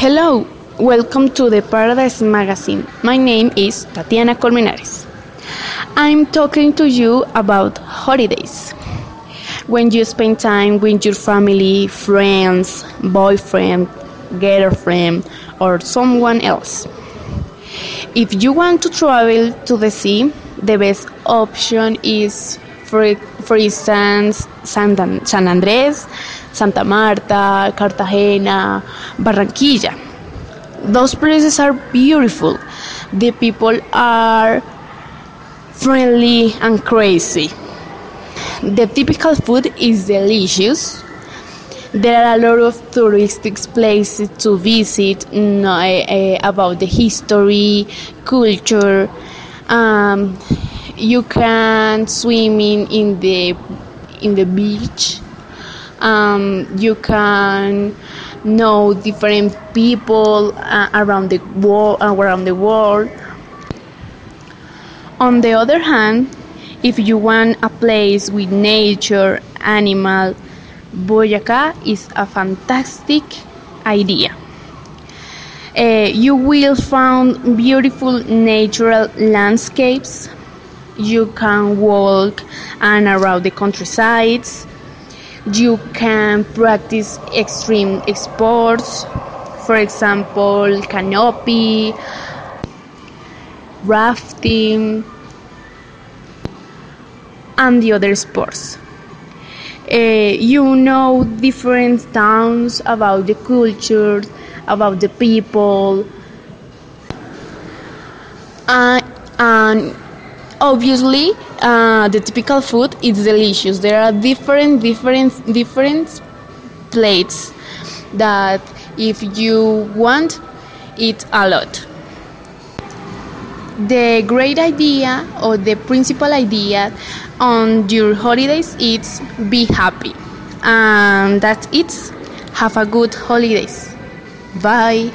Hello, welcome to the Paradise Magazine. My name is Tatiana Colmenares. I'm talking to you about holidays. When you spend time with your family, friends, boyfriend, girlfriend, or someone else. If you want to travel to the sea, the best option is, for, for instance, San, San Andres, Santa Marta, Cartagena, Barranquilla. Those places are beautiful. The people are friendly and crazy. The typical food is delicious. There are a lot of touristic places to visit know, uh, about the history, culture. Um, you can swim in, in the in the beach. Um, you can know different people uh, around the world around the world. On the other hand if you want a place with nature animal boyacá is a fantastic idea. Uh, you will find beautiful natural landscapes you can walk and around the countrysides you can practice extreme sports, for example, canopy, rafting, and the other sports. Uh, you know different towns about the culture, about the people, uh, and obviously uh, the typical food is delicious. There are different different different plates that if you want eat a lot. The great idea or the principal idea on your holidays is be happy. And that's it. Have a good holidays. Bye